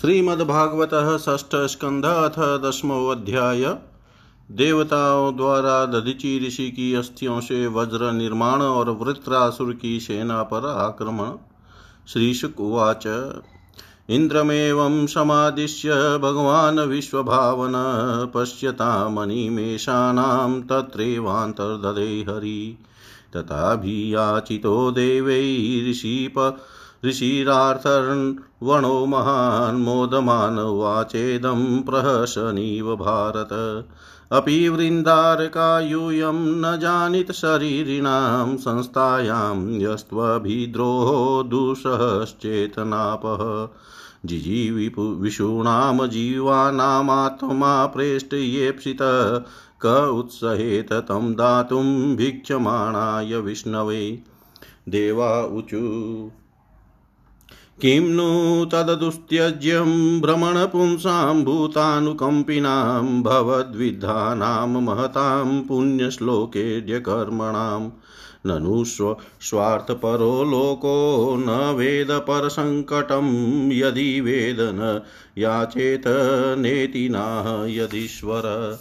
श्रीमद्भागवत षष्ठ स्कंध अथ दसमो अध्याय देवताओं द्वारा दधिची ऋषि की अस्थियों से वज्र निर्माण और वृत्रासुर की सेना पर आक्रमण। श्रीशुक उवाच इन्द्रमेवं समादिश्य भगवान् विश्वभावन पश्यतामनिमेषाणां तत्रैवान्तर्दधे हरि। तथाभियाचितो देवैऋषिप ऋषिरार्थर्वणो महान् मोदमान उवाचेदं प्रहसनीव भारत। अपि वृन्दारकायूयं न जानित शरीरिणां संस्थायां यस्त्वभिद्रोहो दुःसश्चेतनापः जिजीविपु विषूणां जीवानामात्मा प्रेष्टयेप्सित क उत्सहेत तं दातुं भिक्षमाणाय विष्णवे। देवा ऊचु किं नु तददुस्त्यज्यं भ्रमणपुंसां भूतानुकम्पिनां भवद्विद्धानां महतां पुण्यश्लोकेड्यकर्मणां ननु स्व लोको न वेद परसङ्कटं यदि वेद न याचेत नेति नाह यदीश्वर।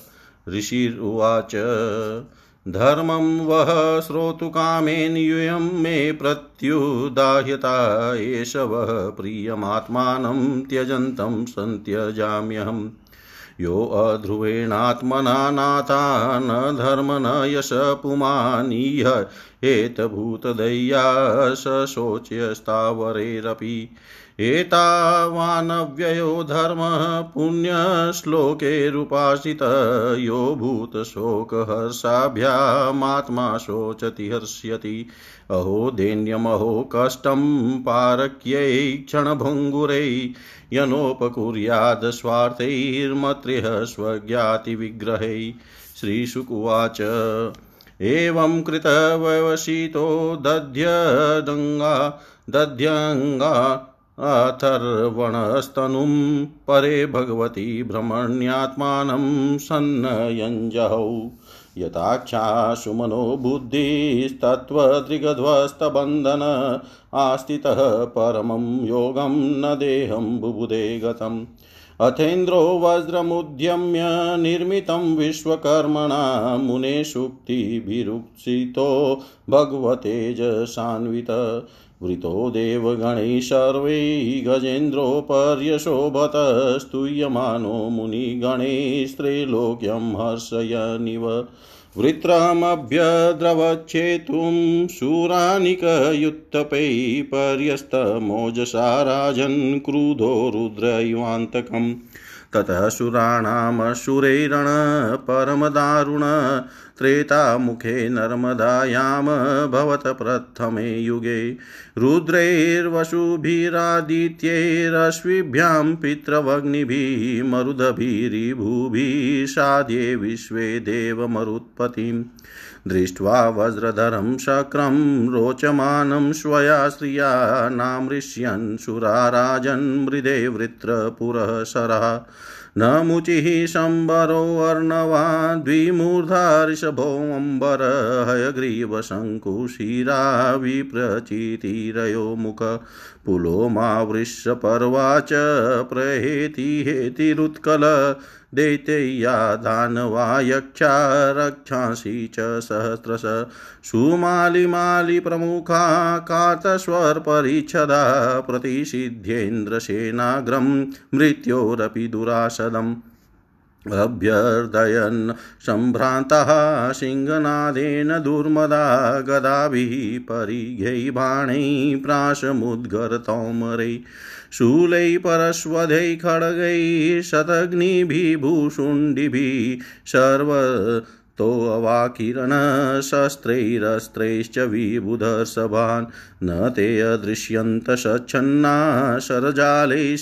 ऋषिरुवाच धर्मं वः श्रोतुकामेन यूयं मे प्रत्युदाह्यता एष वः प्रियमात्मानं त्यजन्तं सन्त्यजाम्यहम्। यो अध्रुवेणात्मना नाथा न धर्म न यश पुमानीह हेतभूतदय्या स शोच्यस्तावरेरपि। एतावानव्ययो धर्मः पुण्यश्लोकेरुपासित यो भूतशोकहर्षाभ्यामात्मा शोचति हर्ष्यति। अहो दैन्यमहो कष्टं पारक्यै क्षणभङ्गुरै यनोपकुर्याद् स्वार्थैर्मत्रिः स्वज्ञातिविग्रहै श्रीशुकुवाच, एवं कृतवशितो दध्यदङ्गा दध्यङ्गा अथर्वणस्तनुं परे भगवती भ्रमण्यात्मानं सन्नयञ्जहौ। यथाख्यासु मनो बुद्धिस्तत्त्वदृगध्वस्तबन्धन आस्थितः परमं योगं न देहं बुबुधे गतम्। अथेन्द्रो वज्रमुद्यम्य निर्मितं विश्वकर्मणा मुने सूक्तिभिरुक्षितो भगवतेजसान्वित। वृतो देवगणैः सर्वैः गजेन्द्रोपर्यशोभत स्तूयमानो मुनिगणैस्त्रैलोक्यं हर्षयनिव वृत्रमभ्यद्रवच्छेतुं शूरानिकयुत्तपै पर्यस्तमोजसा राजन् क्रुधो रुद्रैवान्तकम् ततः सुराणामसुरैरण परमदारुण त्रेतामुखे नर्मदायां भवत प्रथमे युगे। रुद्रैर्वसुभिरादित्यैरश्विभ्यां पितृवग्निभिः मरुदभिरिभुभिः साध्ये विश्वे देवमरुत्पत्तिम्। दृष्ट्वा वज्रधरं शक्रं रोचमानं स्वया श्रिया नामृष्यन् सुराराजन् मृदे वृत्रपुरः सरः न मुचिः शम्बरोऽर्णवा द्विमूर्धा ऋषभोऽम्बर हयग्रीवशङ्कुशिरा विप्रचितिरयो मुख। पुलोमावृषपर्वा च प्रहेति हेतिरुत्कल दैत्यया दानवा यक्षा रक्षांसि च सहस्रश। सुमालिमालिप्रमुखा कातस्वर्परिच्छदा प्रतिषिध्येन्द्रसेनाग्रं मृत्योरपि दुरासदम्। अभ्यर्दयन् सम्भ्रान्तः सिंहनादेन दुर्मदा गदाभिः परिघै बाणैः प्राशमुद्गरतौमरै शूलैः परश्वधैः खड्गैः शतग्निभिः सर्व तोऽवाकिरणशस्त्रैरस्त्रैश्च विबुधसभान् न ते अदृश्यन्त शरजालै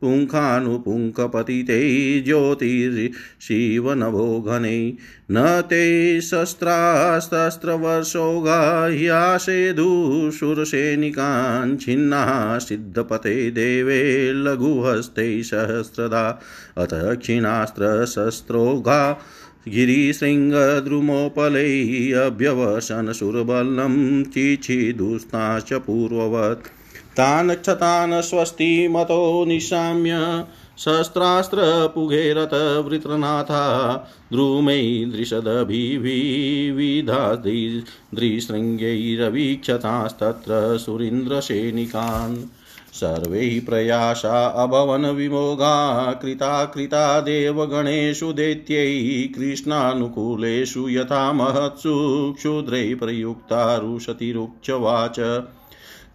पुङ्खानुपुङ्खपतिते ज्योतिर्शिवनभो घनै न ते शस्त्रास्त्रवर्षौघा ह्यासेदुशुरसैनिकान् छिन्नाः सिद्धपते देवे लघुहस्ते सहस्रदा। अथ क्षीणास्त्रशस्त्रोघा गिरिशृङ्गद्रुमोपलैः अभ्यवसन सुरबलं चिच्छिदुस्ताश्च पूर्ववत्। तान् क्षतान् स्वस्ति मतो निशाम्य शस्त्रास्त्रपुघेरत वृत्रनाथा द्रुमैर्दृशदभिविधास्त्रिशृङ्गैरवीक्षतास्तत्र सुरीन्द्रसैनिकान् सर्वैः प्रयासा अभवन् विमोगा, कृता कृता देवगणेषु दैत्यैः, कृष्णानुकूलेषु यथा महत्सु, क्षुद्रैः प्रयुक्ता रुशतिरुक्चवाच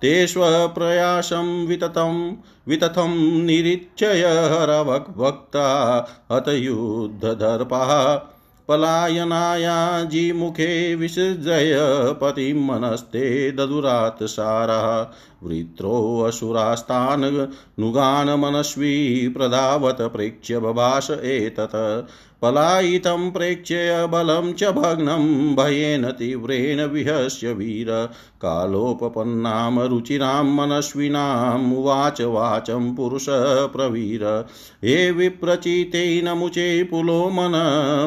तेष्वप्रयासं विततं वितथं निरीक्षय हरभक्ता हतयुद्धदर्पः पलायनायाजिमुखे विसृजय पतिं मनस्ते ददुरात् सारः। वृत्रोऽसुरास्तान् नुगान् मनस्वी प्रधावत प्रेक्ष्य बभाष एतत्। पलायितं प्रेक्ष्य बलं च भग्नं भयेन तीव्रेण विहस्य वीर। कालोपपन्नां रुचिरां मनस्विनाम् उवाच वाचं पुरुषप्रवीर हे विप्रचितेनमुचे पुलो मन,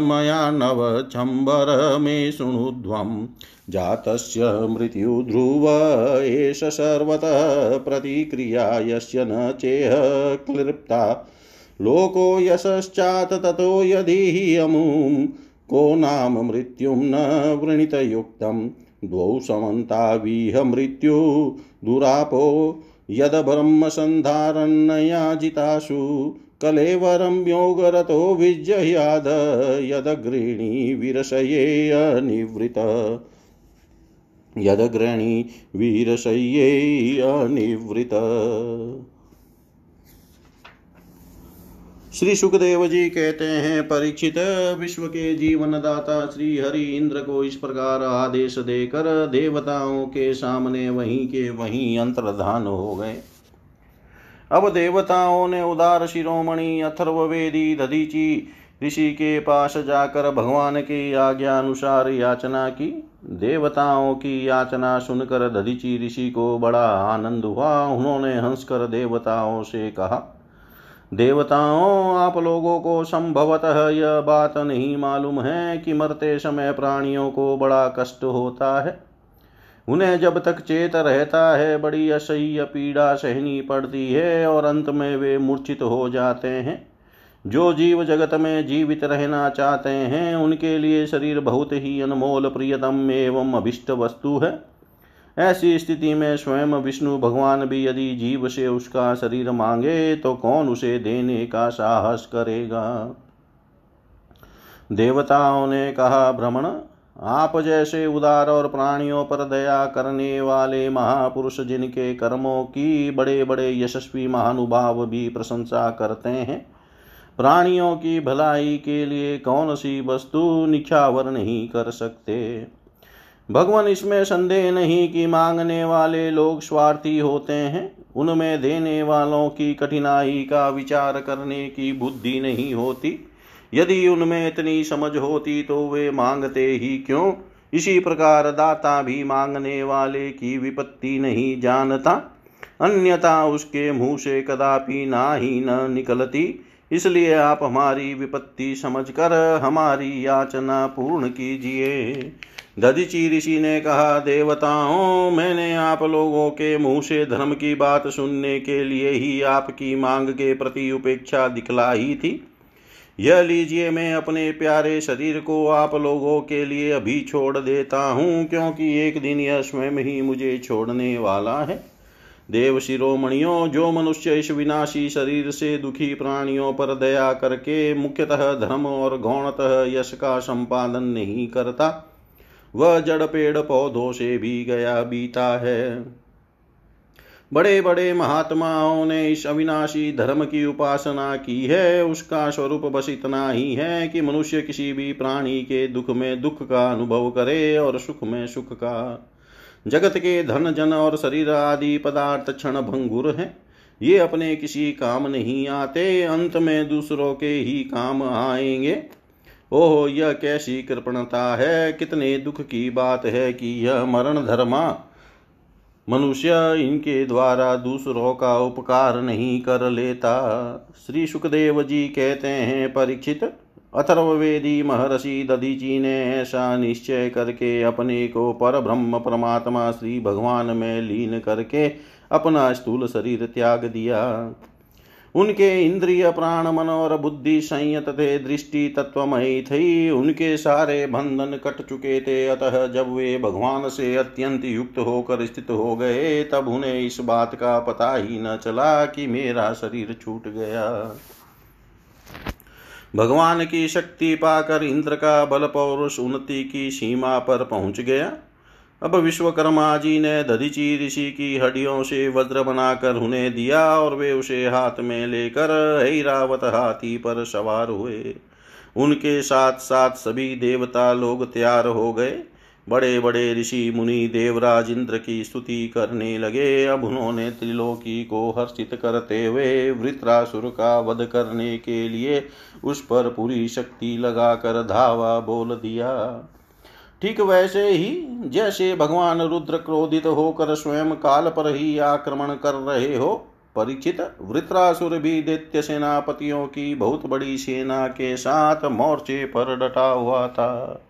मया नवचम्बर मे शृणुध्वम् जातस्य मृत्युध्रुव, एष सर्वतः प्रतिक्रिया यस्य न चेह क्लृप्ता। लोको यशश्चात् ततो यदि अमुं, को नाम मृत्युं न वृणितयुक्तं। द्वौ समन्ताविह मृत्यु, दुरापो यद्ब्रह्मसन्धारण्ययाजितासु कलेवरं योगरतो विजह्याद यदग्रीणी विरसयेऽनिवृत यदग्रणी वीरशय्येऽनिवृत श्री सुखदेव जी कहते हैं, परीक्षित विश्व के जीवन दाता श्री हरि इंद्र को इस प्रकार आदेश देकर देवताओं के सामने वहीं के वहीं अंतर्धान हो गए। अब देवताओं ने उदार शिरोमणि, अथर्ववेदी, दधीची ऋषि के पास जाकर भगवान की आज्ञा अनुसार याचना की। देवताओं की याचना सुनकर दधीची ऋषि को बड़ा आनंद हुआ। उन्होंने हंसकर देवताओं से कहा, देवताओं, आप लोगों को संभवतः यह बात नहीं मालूम है कि मरते समय प्राणियों को बड़ा कष्ट होता है। उन्हें जब तक चेत रहता है, बड़ी असह्य पीड़ा सहनी पड़ती है और अंत में वे मूर्छित हो जाते हैं। जो जीव जगत में जीवित रहना चाहते हैं, उनके लिए शरीर बहुत ही अनमोल प्रियतम एवं अभिष्ट वस्तु है। ऐसी स्थिति में स्वयं विष्णु भगवान भी यदि जीव से उसका शरीर मांगे तो कौन उसे देने का साहस करेगा? देवताओं ने कहा भ्रमण आप जैसे उदार और प्राणियों पर दया करने वाले महापुरुष, जिनके कर्मों की बड़े बड़े यशस्वी महानुभाव भी प्रशंसा करते हैं प्राणियों की भलाई के लिए कौन सी वस्तु निछावर नहीं कर सकते? भगवान, इसमें संदेह नहीं कि मांगने वाले लोग स्वार्थी होते हैं। उनमें देने वालों की कठिनाई का विचार करने की बुद्धि नहीं होती। यदि उनमें इतनी समझ होती तो वे मांगते ही क्यों? इसी प्रकार दाता भी मांगने वाले की विपत्ति नहीं जानता। अन्यथा उसके मुँह से कदापि ना ही न निकलती। इसलिए आप हमारी विपत्ति समझकर हमारी याचना पूर्ण कीजिए। दधिची ऋषि ने कहा, देवताओं, मैंने आप लोगों के मुँह से धर्म की बात सुनने के लिए ही आपकी मांग के प्रति उपेक्षा दिखलाई थी। यह लीजिए, मैं अपने प्यारे शरीर को आप लोगों के लिए अभी छोड़ देता हूँ, क्योंकि एक दिन यह स्वयं ही मुझे छोड़ने वाला है। देव शिरोमणियों, जो मनुष्य इस विनाशी शरीर से दुखी प्राणियों पर दया करके मुख्यतः धर्म और गौणतः यश का संपादन नहीं करता, वह जड़ पेड़ पौधों से भी गया बीता है। बड़े बड़े महात्माओं ने इस अविनाशी धर्म की उपासना की है। उसका स्वरूप बस इतना ही है कि मनुष्य किसी भी प्राणी के दुख में दुख का अनुभव करे और सुख में सुख का जगत के धन, जन और शरीर आदि पदार्थ क्षण भंगुर हैं। ये अपने किसी काम नहीं आते, अंत में दूसरों के ही काम आएँगे। ओह, यह कैसी कृपणता है, कितने दुख की बात है कि यह मरण धर्मा। मनुष्य इनके द्वारा दूसरों का उपकार नहीं कर लेता। श्री सुखदेव जी कहते हैं, परीक्षित अथर्ववेदी महर्षि दधीची ने ऐसा निश्चय करके अपने को पर ब्रह्म परमात्मा श्री भगवान में लीन करके अपना स्थूल शरीर त्याग दिया। उनके इंद्रिय प्राण, मन और बुद्धि संयत थे, दृष्टि तत्वमयी थी। उनके सारे बंधन कट चुके थे। अतः जब वे भगवान से अत्यंत युक्त होकर स्थित हो गए, तब उन्हें इस बात का पता ही न चला कि मेरा शरीर छूट गया। भगवान की शक्ति पाकर इंद्र का बल पौरुष उन्नति की सीमा पर पहुँच गया। अब विश्वकर्मा जी ने दधीची ऋषि की हड्डियों से वज्र बनाकर उन्हें दिया और वे उसे हाथ में लेकर ऐरावत हाथी पर सवार हुए। उनके साथ साथ सभी देवता लोग तैयार हो गए। बड़े बड़े ऋषि मुनि देवराज इंद्र की स्तुति करने लगे। अब उन्होंने त्रिलोकी को हर्षित करते हुए वृत्रासुर का वध करने के लिए उस पर पूरी शक्ति लगाकर धावा बोल दिया। ठीक वैसे ही जैसे भगवान रुद्र क्रोधित होकर स्वयं काल पर ही आक्रमण कर रहे हो, परीक्षित वृत्रासुर भी दैत्य सेनापतियों की बहुत बड़ी सेना के साथ मोर्चे पर डटा हुआ था।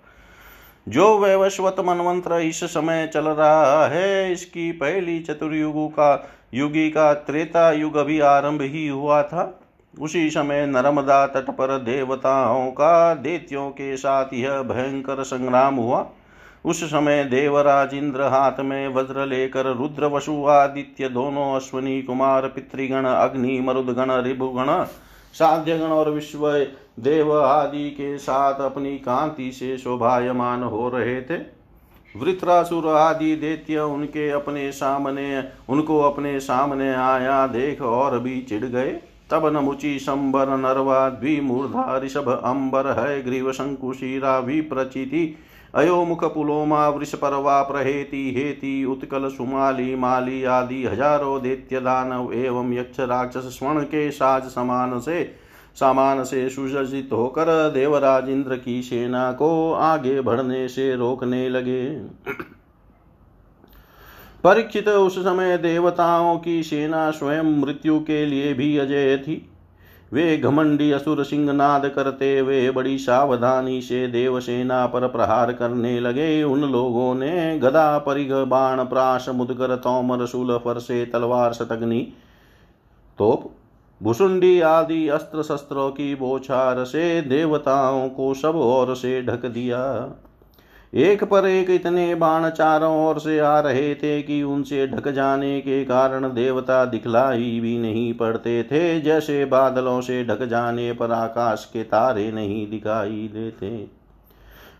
जो वैवस्वत मनमंत्र इस समय चल रहा है, इसकी पहली चतुर्युगु का युगी का त्रेता युग अभी आरंभ ही हुआ था। उसी समय नर्मदा तट पर देवताओं का, देत्यों के साथ यह भयंकर संग्राम हुआ। उस समय देवराज इंद्र हाथ में वज्र लेकर रुद्र वसु आदित्य, दोनों अश्वनी कुमार, पितृगण, अग्नि, मरुदगण, रिभुगण, साध्यगण और विश्व देव आदि के साथ अपनी कांति से शोभायमान हो रहे थे। वृत्रासुर आदि दैत्य उनके अपने सामने, उनको अपने सामने आया, देख और भी चिढ़ गए। तब नमुचि संबर नरवा द्विमूर्धा ऋषभ अंबर है, ग्रीव शंकुशीरा विप्रचिति अयोमुख पुलोमा वृषपर्वा प्रहेति हेति, उत्कल सुमाली, माली आदि हज़ारों दैत्य दानव एवं यक्ष राक्षस स्वर्ण के साज समान से सामान से सुसज्जित होकर देवराज इंद्र की सेना को आगे बढ़ने से रोकने लगे। परीक्षित उस समय देवताओं की सेना स्वयं मृत्यु के लिए भी अजय थी। वे घमंडी असुर सिंह नाद करते वे बड़ी सावधानी से देवसेना पर प्रहार करने लगे। उन लोगों ने गदा परिघ बाण प्राश मुदगर तोमर शूल फरसे तलवार शतग्नि तोप भुसुंडी आदि अस्त्र शस्त्रों की बोछार से देवताओं को सब ओर से ढक दिया। एक पर एक इतने बाण चारों ओर से आ रहे थे कि उनसे ढक जाने के कारण देवता दिखलाई भी नहीं पड़ते थे, जैसे बादलों से ढक जाने पर आकाश के तारे नहीं दिखाई देते।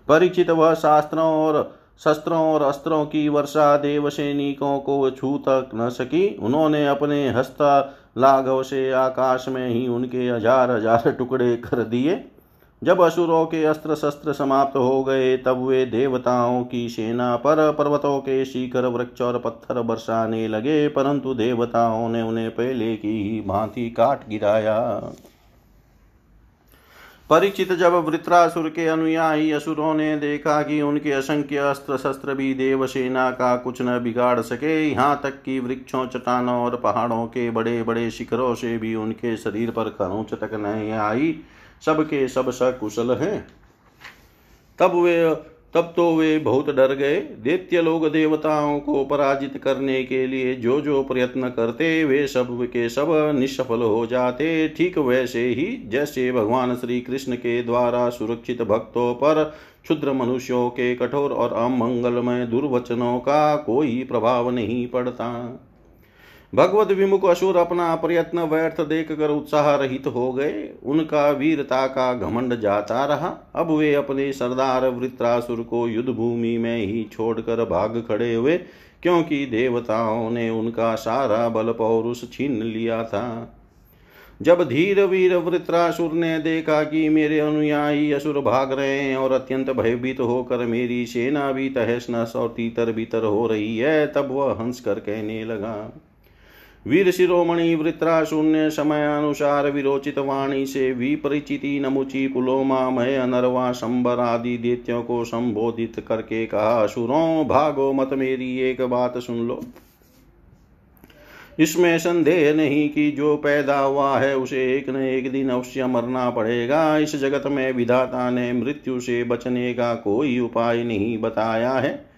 परिचित वह शास्त्रों और शस्त्रों और अस्त्रों की वर्षा देव सैनिकों को छू तक न सकी। उन्होंने अपने हस्ता लाघव से आकाश में ही उनके हज़ार हज़ार टुकड़े कर दिए। जब असुरों के अस्त्र शस्त्र समाप्त हो गए, तब वे देवताओं की सेना पर पर्वतों के शिखर, वृक्ष और पत्थर बरसाने लगे, परंतु देवताओं ने उन्हें पहले की ही भांति काट गिराया। परीक्षित जब वृत्रासुर के अनुयायी असुरों ने देखा कि उनके असंख्य अस्त्र शस्त्र भी देवसेना का कुछ न बिगाड़ सके, यहाँ तक कि वृक्षों, चट्टानों और पहाड़ों के बड़े बड़े शिखरों से भी उनके शरीर पर खरोंच तक नहीं आई। सबके सब सकुशल हैं। तब वे तब तो वे बहुत डर गए। दैत्य लोग देवताओं को पराजित करने के लिए जो जो प्रयत्न करते, वे सब के सब निष्फल हो जाते। ठीक वैसे ही जैसे भगवान श्री कृष्ण के द्वारा सुरक्षित भक्तों पर क्षुद्र मनुष्यों के कठोर और अमंगलमय दुर्वचनों का कोई प्रभाव नहीं पड़ता। भगवत विमुख असुर अपना प्रयत्न व्यर्थ देख कर उत्साह रहित हो गए। उनका वीरता का घमंड जाता रहा। अब वे अपने सरदार वृत्रासुर को युद्ध भूमि में ही छोड़कर भाग खड़े हुए, क्योंकि देवताओं ने उनका सारा बल पौरुष छीन लिया था। जब धीर वीर वृत्रासुर ने देखा कि मेरे अनुयायी असुर भाग रहे हैं और अत्यंत भयभीत होकर मेरी सेना भी तहस नस और तीतर बीतर हो रही है, तब वह हंस कर कहने लगा वीर शिरोमणि वृत्राशून्य समयानुसार विरोचित वाणी से विपरिचिति नमुचि पुलोमा मय अनरवा शंबर आदि दैत्यों को संबोधित करके कहा, असुरों, भागो मत मेरी एक बात सुन लो। इसमें संदेह नहीं कि जो पैदा हुआ है उसे एक न एक दिन अवश्य मरना पड़ेगा। इस जगत में विधाता ने मृत्यु से बचने का कोई उपाय नहीं बताया है।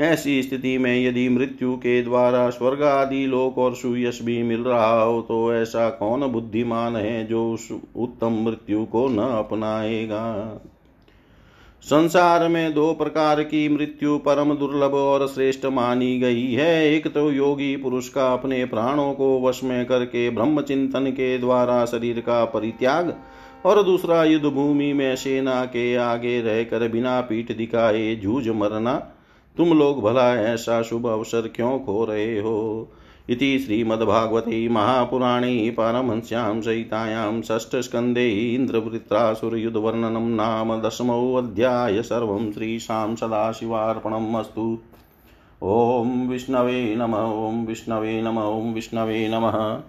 ऐसी स्थिति में यदि मृत्यु के द्वारा स्वर्ग आदि लोक और सुयश भी मिल रहा हो तो ऐसा कौन बुद्धिमान है जो उस उत्तम मृत्यु को न अपनाएगा? संसार में दो प्रकार की मृत्यु परम दुर्लभ और श्रेष्ठ मानी गई है। एक तो योगी पुरुष का अपने प्राणों को वश में करके ब्रह्म चिंतन के द्वारा शरीर का परित्याग और दूसरा युद्ध भूमि में सेना के आगे रहकर बिना पीठ दिखाए जूझ मरना तुम लोग भला ऐसा शुभ अवसर क्यों खो रहे हो? इति श्रीमद्भागवते महापुराणे पारमहंस्यां सहितायां षष्ठस्कन्धे इन्द्रवृत्रासुरयुधवर्णनं नाम दशमोऽध्याय सर्वं श्रीशां सदाशिवार्पणम् अस्तु। ॐ विष्णवे नम, ॐ विष्णवे नम, ॐ विष्णवे नमः।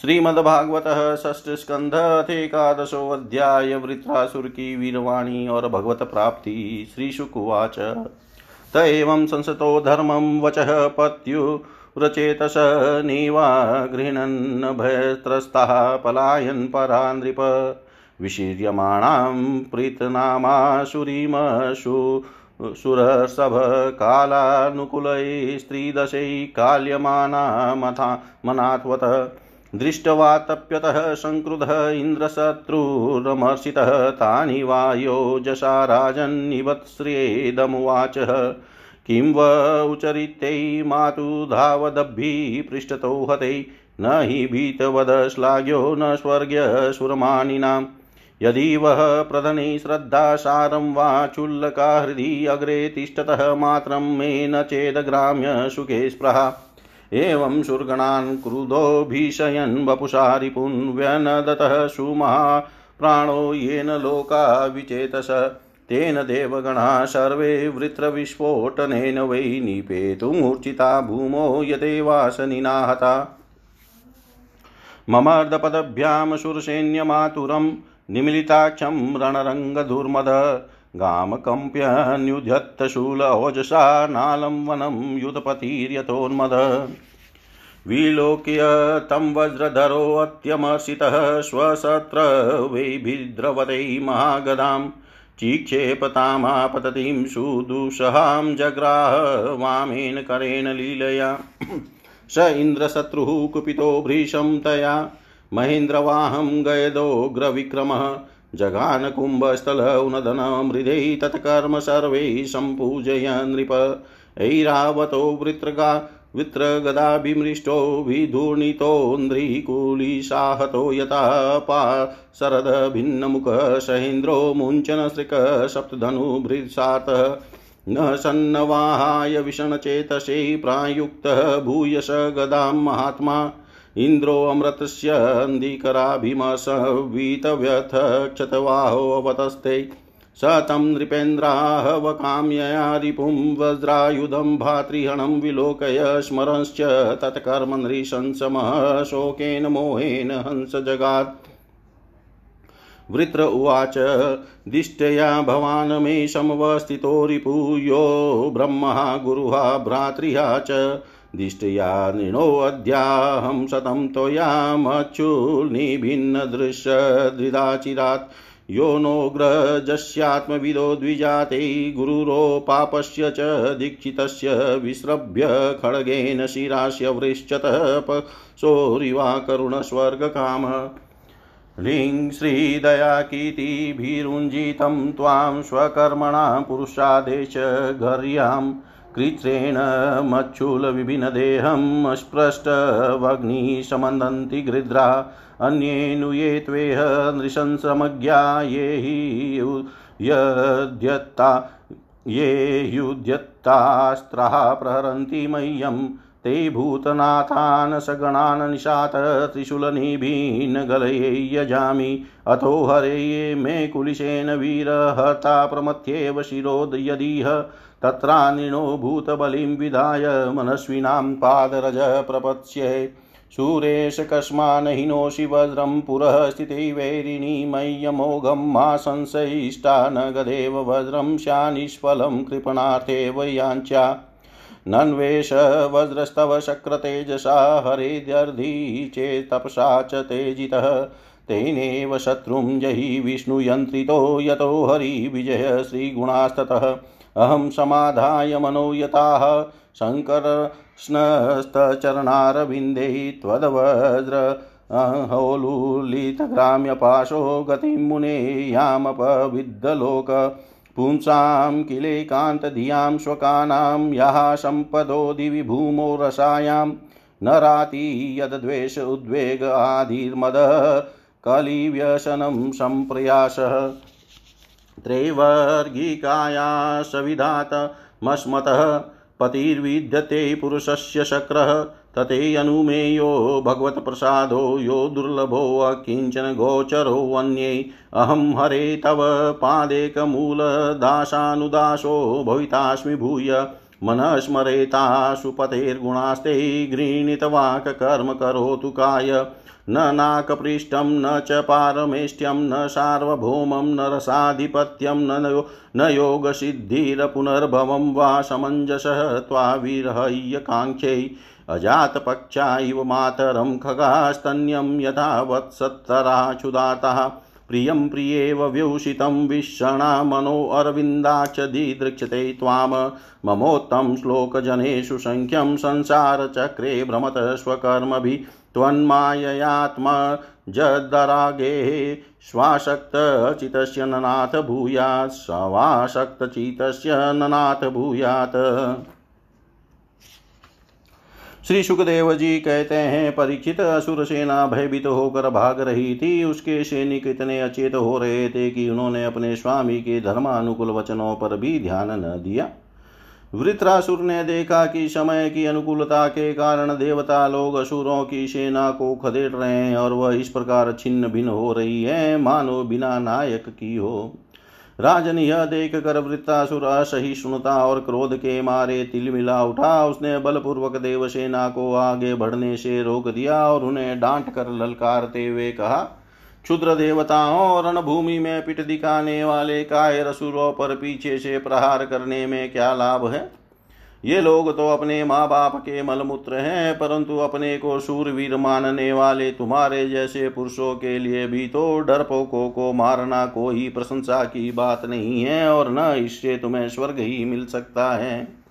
श्रीमद्भागवतः षष्ठस्कन्ध अध्याय, वृत्रासुर की वीरवाणी और भगवत प्राप्ति श्रीशुकुवाच त एवं संसतो धर्मं वचः पत्यु रचेतस नीवा गृह्णन् भयत्रस्ताः पलायन् परा नृप विशीर्यमाणां प्रीतनामाशुरीमशु सुरसभकालानुकूलै स्त्रीदशै काल्यमाना मथा मनात्वत। दृष्ट्वा तप्यतः सङ्क्रुधः इन्द्रशत्रुरमर्षितः तानि वायोजसा राजन्निवत्स्रेदमुवाचः। किं व उचरित्यै मातु धावदभ्भिः पृष्ठतो हते न हि भीतवद श्लाघ्यो न स्वर्ग्यसुरमानिनां यदि वः प्रधने श्रद्धासारं वा चुल्लका हृदि अग्रे तिष्ठतः मात्रं मे न चेदग्राम्यसुखे स्पृहा। एवं सुरगणान् क्रुधो भीषयन् वपुषा रिपुन् व्यनदतः प्राणो येन लोका विचेतस। तेन देवगणाः सर्वे वृत्रविस्फोटनेन वै निपेतुमूर्छिता भूमो यदेवासनिनाहता ममर्दपदभ्यां सुरसैन्यमातुरं निमिलिताक्षं रणरङ्गधुर्मद गामकम्प्यन्युध्यत्तशूलओजसा नालं वनं युतपतिर्यथोन्मद विलोक्य तं वज्रधरोऽत्यमर्षितः स्वसत्र वैभिद्रवतै महागदाम् चिक्षेपतामापततिं सुदुःसहां जग्राह वामेन करेण लीलया। स इन्द्रशत्रुः कुपितो भृशं तया। महेन्द्रवाहं गयदोग्रविक्रमः जगानकुम्भस्थल उनदन मृदै तत्कर्म सर्वै सम्पूजय नृप। ऐरावतो वृत्रगा, वित्रगदाभिमृष्टो विधूर्णितोऽन्द्रिकुलिशाहतो यथा पा। शरदभिन्नमुखः सहेन्द्रो मुञ्चनसृक् सप्तधनुभृत्सातः न सन्नवाहाय विषणचेतसे प्रायुक्तः भूयश गदां महात्मा। इन्द्रोऽमृतस्य अन्धिकराभिमसवीतव्यथ क्षतवाहोऽवतस्ते स तं नृपेन्द्राहवकाम्यया रिपुं वज्रायुधं भातृहणं विलोकय स्मरंश्च तत्कर्म नृशंसमः शोकेन मोहेन हंस वृत्र उवाच, दिष्टया भवान् मे समवस्थितो रिपूयो ब्रह्मः गुरुः भ्रातृहा च दिष्ट्या नृणोऽद्याहं शतं त्वयामच्युर्निभिन्नदृश्यदृदाचिरात् यो नोऽग्रजस्यात्मविदो द्विजाते गुरुरोपापस्य च दीक्षितस्य विस्रभ्य खड्गेन शिरास्य वृश्चतः पशोरिवा करुणस्वर्गकाम। ह्रीं श्रीदयाकीर्तिभिरुञ्जितं त्वां स्वकर्मणा पुरुषादेशघर्यां कृच्छ्रेण मच्छूलविभिन्नदेहम् अस्पृष्टवग्निशमन्दन्ति गृध्रा। अन्येनुये त्वेह नृशंसमज्ञा, ये हि यद्यत्ता ये युध्यत्तास्त्राः प्रहरन्ति मह्यं ते भूतनाथान् सगणान् निशात, त्रिशूलनिभीन् गलये यजामि। अथो हरे मे कुलिशेन वीरहता प्रमथ्येव शिरोद यदिह तत्रानिणो भूतबलिं विधाय मनस्विनां पादरज प्रपत्स्ये। सुरेश कस्मान् हिनोषि वज्रं पुरः स्थिते वैरिणी मय्यमोघं मा संशयिष्टा न गदेव वज्रं स्यानिष्फलं कृपणार्थेव याञ्चा नन्वेष वज्रस्तव शक्रतेजसा हरेद्यर्धि चेत्तपसा च तेजितः। तेनैव शत्रुं जहि विष्णुयन्त्रितो यतो हरिविजय श्रीगुणास्ततः। अहं समाधाय मनो यताः शङ्करस्नस्तचरणारविन्दे त्वद्वज्र होलुलितग्राम्यपाशो गतिं मुने यामपविद्धलोक पुंसां किलेकान्तधियाँ श्वकानां यः सम्पदो दिवि भूमो रसायां न राति यद्वेष उद्वेग आधिर्मदः कलिव्यसनं सम्प्रयासः त्रैवर्गिकाया सविधातमस्मतः पतिर्विद्यते पुरुषस्य शक्रः ततेऽनुमेयो भगवत्प्रसादो यो दुर्लभो किंचन गोचरोऽन्ये अहं हरे तव पादेकमूलदासानुदासो भवितास्मि भूय। मनः स्मरेताशु पतेर्गुणास्ते गृहीतवाक्कर्म करोतु काय। न नाकपृष्ठं, न च पारमेष्ट्यं, न सार्वभौमं, न रसाधिपत्यं, न न योगसिद्धिरपुनर्भवं वा समञ्जसः त्वाविरहय्यकाङ्क्षै अजातपक्षा इव मातरं खगास्तन्यं यथा वत्सत्तराचुदातः प्रियं प्रियेव व्यूषितं विषणा मनोऽरविन्दाक्ष दिदृक्षते त्वां ममोत्तं श्लोकजनेषु सङ्ख्यं संसारचक्रे भ्रमत स्वकर्मभिः त्वन्माययात्मा जदरागेः स्वाशक्तचितस्य ननाथ भूयात् स्वाशक्तचितस्य ननाथ भूयात्। श्री सुखदेव जी कहते हैं, परीक्षित असुर सेना भयभीत होकर भाग रही थी। उसके सैनिक इतने अचेत हो रहे थे कि उन्होंने अपने स्वामी के धर्मानुकूल वचनों पर भी ध्यान न दिया। वृत्रासुर ने देखा कि समय की अनुकूलता के कारण देवता लोग असुरों की सेना को खदेड़ रहे हैं और वह इस प्रकार छिन्न भिन्न हो रही है। मानो बिना नायक की हो। राजन यह देख कर वृत्तासुर असहिष्णुता और क्रोध के मारे तिल मिला उठा। उसने बलपूर्वक देवसेना को आगे बढ़ने से रोक दिया और उन्हें डांट कर ललकारते हुए कहा क्षुद्र देवताओं और रणभूमि में पिट दिखाने वाले काय रसुरों पर पीछे से प्रहार करने में क्या लाभ है? ये लोग तो अपने माँ बाप के मलमूत्र हैं, परंतु अपने को सूरवीर मानने वाले तुम्हारे जैसे पुरुषों के लिए भी तो डरपोकों को मारना कोई प्रशंसा की बात नहीं है और न इससे तुम्हें स्वर्ग ही मिल सकता है।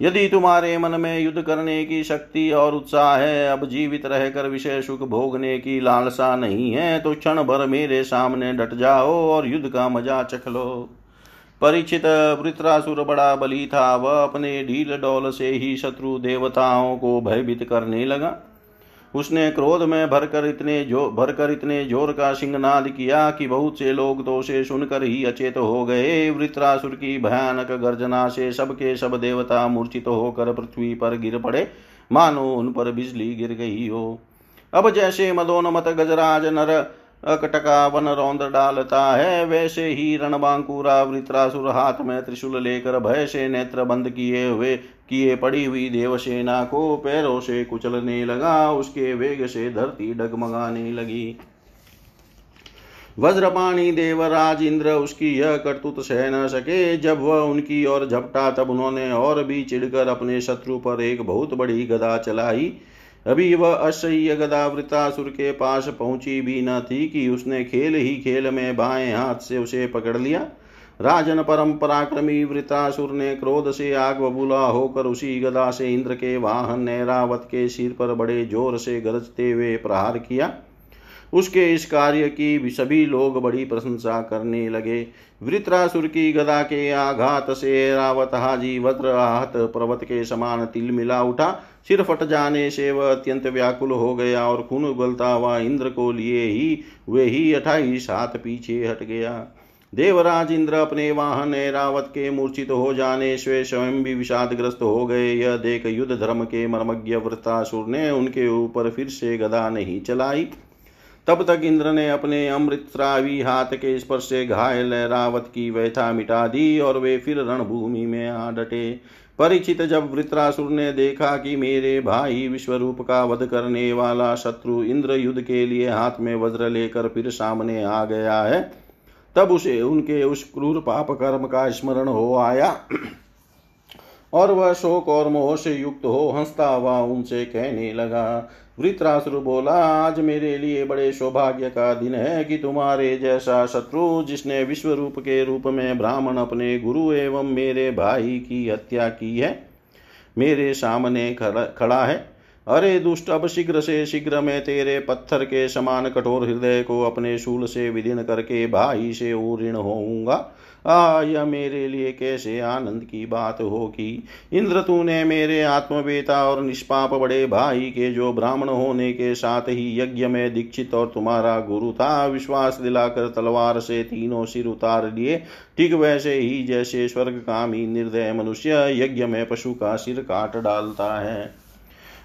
यदि तुम्हारे मन में युद्ध करने की शक्ति और उत्साह है, अब जीवित रहकर विषय सुख भोगने की लालसा नहीं है तो क्षण भर मेरे सामने डट जाओ और युद्ध का मज़ा चख लो। परिचित वृत्रासुर बड़ा बली था, वह अपने ढील डोल से ही शत्रु देवताओं को भयभीत करने लगा। उसने क्रोध में भरकर इतने जो, भरकर इतने ज़ोर का सिंहनाद किया कि बहुत से लोग तो उसे सुनकर ही अचेत हो गए। वृत्रासुर की भयानक गर्जना से सबके सब देवता मूर्छित तो होकर पृथ्वी पर गिर पड़े। मानो उन पर बिजली गिर गई हो। अब जैसे मदोन मत गजराज नर अकटका वन रौंद डालता है, वैसे ही रणबांकुरा वृत्रासुर हाथ में त्रिशूल लेकर भय से नेत्र बंद किए हुए, किए पड़ी हुई देवसेना को पैरों से कुचलने लगा, उसके वेग से धरती डगमगाने लगी। वज्रपाणी देवराज इंद्र उसकी यह करतुत सह न सके, जब वह उनकी ओर झपटा, तब उन्होंने और भी चिढ़कर अपने शत्रु पर एक बहुत बड़ी गदा चलाई। अभी वह असह्य गदा वृतासुर के पास पहुँची भी न थी कि उसने खेल ही खेल में बाएँ हाथ से उसे पकड़ लिया। राजन परम पराक्रमी वृतासुर ने क्रोध से आग बबूला होकर उसी गदा से इंद्र के वाहन नैरावत के सिर पर बड़े ज़ोर से गरजते हुए प्रहार किया। उसके इस कार्य की सभी लोग बड़ी प्रशंसा करने लगे। वृत्रासुर की गदा के आघात से रावत हाजी वज्र आहत पर्वत के समान तिल मिला उठा। सिर फट जाने से वह अत्यंत व्याकुल हो गया और खून उगलता हुआ इंद्र को लिए ही वे ही अठाईस हाथ पीछे हट गया। देवराज इंद्र अपने वाहन रावत के मूर्छित हो जाने से स्वयं भी विषादग्रस्त हो गए। यह देख युद्ध धर्म के मर्मज्ञ वृतासुर ने उनके ऊपर फिर से गदा नहीं चलाई। तब तक इंद्र ने अपने अमृतरावी हाथ के स्पर्श से घायल रावत की व्यथा मिटा दी और वे फिर रणभूमि में आ डटे। परिचित जब वृत्रासुर ने देखा कि मेरे भाई विश्वरूप का वध करने वाला शत्रु इंद्र युद्ध के लिए हाथ में वज्र लेकर फिर सामने आ गया है, तब उसे उनके उस क्रूर पाप कर्म का स्मरण हो आया। और वह शोक और मोह से युक्त हो हंसता हुआ उनसे कहने लगा वृत्रासुर बोला आज मेरे लिए बड़े सौभाग्य का दिन है कि तुम्हारे जैसा शत्रु, जिसने विश्व रूप के रूप में ब्राह्मण अपने गुरु एवं मेरे भाई की हत्या की है, मेरे सामने खड़ा खड़ा है। अरे दुष्ट, अब शीघ्र से शीघ्र मैं तेरे पत्थर के समान कठोर हृदय को अपने शूल से विदीन करके भाई से ऊण होऊँगा। आ यह मेरे लिए कैसे आनंद की बात होगी? इंद्र, तूने मेरे आत्मवेता और निष्पाप बड़े भाई के जो ब्राह्मण होने के साथ ही यज्ञ में दीक्षित और तुम्हारा गुरु था, विश्वास दिलाकर तलवार से तीनों सिर उतार लिए। ठीक वैसे ही जैसे स्वर्ग कामी निर्दय मनुष्य यज्ञ में पशु का सिर काट डालता है।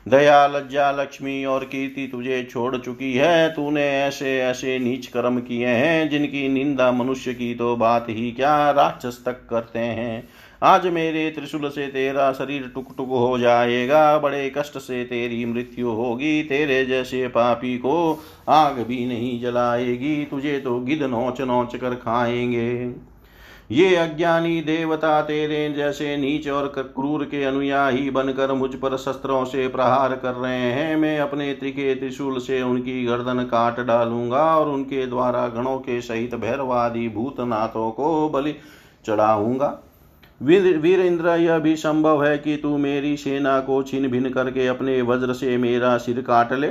दया, लज्जा, लक्ष्मी और कीर्ति तुझे छोड़ चुकी है। तूने ऐसे ऐसे नीच कर्म किए हैं, जिनकी निंदा मनुष्य की तो बात ही क्या राक्षस तक करते हैं। आज मेरे त्रिशूल से तेरा शरीर टुक टुक हो जाएगा, बड़े कष्ट से तेरी मृत्यु होगी, तेरे जैसे पापी को आग भी नहीं जलाएगी, तुझे तो गिद नोच नोच कर खाएँगे। ये अज्ञानी देवता तेरे जैसे नीच और क्रूर के अनुयायी बनकर मुझ पर शस्त्रों से प्रहार कर रहे हैं। मैं अपने त्रिके त्रिशूल से उनकी गर्दन काट डालूँगा और उनके द्वारा गणों के सहित भैरवादी भूतनाथों को बलि चढ़ाऊँगा। वीर वीरेंद्र यह भी संभव है कि तू मेरी सेना को छिन भिन करके अपने वज्र से मेरा सिर काट ले।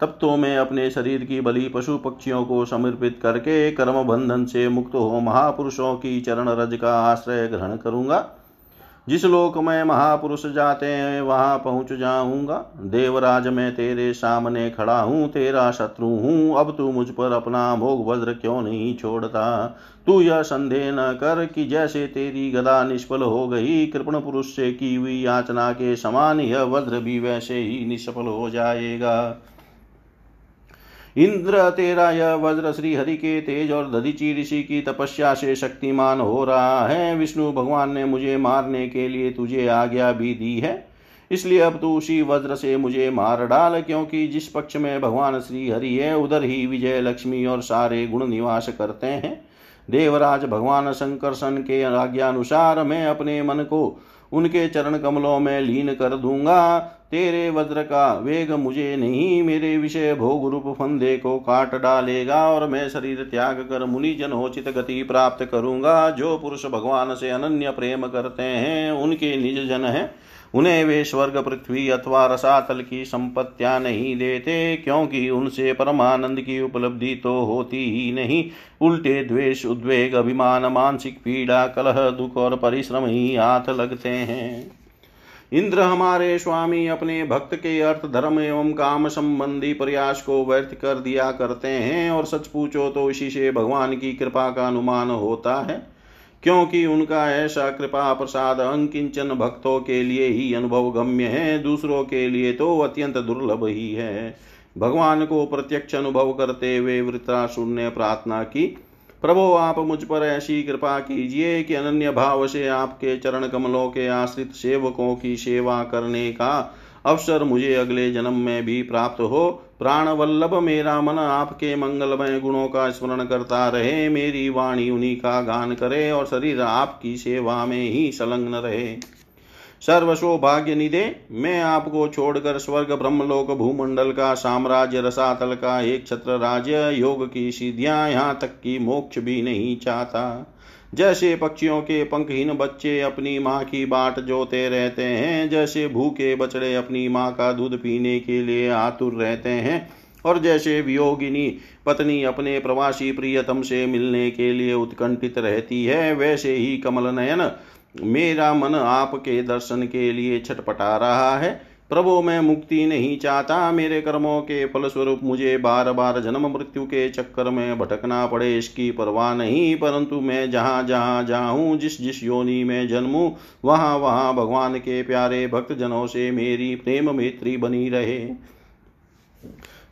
तब तो मैं अपने शरीर की बलि पशु पक्षियों को समर्पित करके कर्म बंधन से मुक्त हो महापुरुषों की चरण रज का आश्रय ग्रहण करूँगा। जिस लोक में महापुरुष जाते हैं, वहाँ पहुँच जाऊँगा। देवराज मैं तेरे सामने खड़ा हूँ, तेरा शत्रु हूँ। अब तू मुझ पर अपना भोग वज्र क्यों नहीं छोड़ता? तू यह संदेह न कर कि जैसे तेरी गदा निष्फल हो गई, कृपण पुरुष से की हुई याचना के समान यह वज्र भी वैसे ही निष्फल हो जाएगा। इंद्र तेरा यह वज्र श्री हरि के तेज और दधिची ऋषि की तपस्या से शक्तिमान हो रहा है। विष्णु भगवान ने मुझे मारने के लिए तुझे आज्ञा भी दी है। इसलिए अब तू उसी वज्र से मुझे मार डाल, क्योंकि जिस पक्ष में भगवान श्री हरि है, उधर ही विजय लक्ष्मी और सारे गुण निवास करते हैं। देवराज भगवान शंकरसन के आज्ञानुसार मैं अपने मन को उनके चरण कमलों में लीन कर दूँगा। तेरे वज्र का वेग मुझे नहीं, मेरे विषय भोग रूप फंदे को काट डालेगा और मैं शरीर त्याग कर मुनि जनोचित गति प्राप्त करूँगा। जो पुरुष भगवान से अनन्य प्रेम करते हैं, उनके निज जन हैं। उन्हें वे स्वर्ग, पृथ्वी अथवा रसातल की संपत्तियाँ नहीं देते, क्योंकि उनसे परमानंद की उपलब्धि तो होती ही नहीं। उल्टे द्वेष, उद्वेग, अभिमान, मानसिक पीड़ा, कलह, दुख और परिश्रम ही हाथ लगते हैं। इंद्र हमारे स्वामी अपने भक्त के अर्थ, धर्म एवं काम संबंधी प्रयास को व्यर्थ कर दिया करते हैं, और सच पूछो तो इसी से भगवान की कृपा का अनुमान होता है। क्योंकि उनका ऐसा कृपा प्रसाद अंकिंचन भक्तों के लिए ही अनुभव गम्य है, दूसरों के लिए तो अत्यंत दुर्लभ ही है। भगवान को प्रत्यक्ष अनुभव करते हुए वृत्रासुर ने प्रार्थना की, प्रभो, आप मुझ पर ऐसी कृपा कीजिए कि अनन्य भाव से आपके चरण कमलों के आश्रित सेवकों की सेवा करने का अवसर मुझे अगले जन्म में भी प्राप्त हो। प्राण वल्लभ मेरा मन आपके मंगलमय गुणों का स्मरण करता रहे। मेरी वाणी उन्हीं का गान करे और शरीर आपकी सेवा में ही संलग्न रहे। सर्व सौभाग्य निदे मैं आपको छोड़कर स्वर्ग, ब्रह्मलोक, भूमंडल का साम्राज्य, रसातल का एक छत्र राज्य, योग की सिद्धियाँ यहाँ तक की मोक्ष भी नहीं चाहता। जैसे पक्षियों के पंखहीन बच्चे अपनी माँ की बाट जोते रहते हैं, जैसे भूखे बछड़े अपनी माँ का दूध पीने के लिए आतुर रहते हैं, और जैसे वियोगिनी पत्नी अपने प्रवासी प्रियतम से मिलने के लिए उत्कंठित रहती है, वैसे ही कमल नयन मेरा मन आपके दर्शन के लिए छटपटा रहा है। प्रभु, मैं मुक्ति नहीं चाहता। मेरे कर्मों के फलस्वरूप मुझे बार बार जन्म मृत्यु के चक्कर में भटकना पड़े। इसकी परवाह नहीं, परंतु मैं जहाँ जहाँ जाऊँ जिस जिस योनि में जन्मूँ वहाँ वहाँ भगवान के प्यारे भक्तजनों से मेरी प्रेम मैत्री बनी रहे।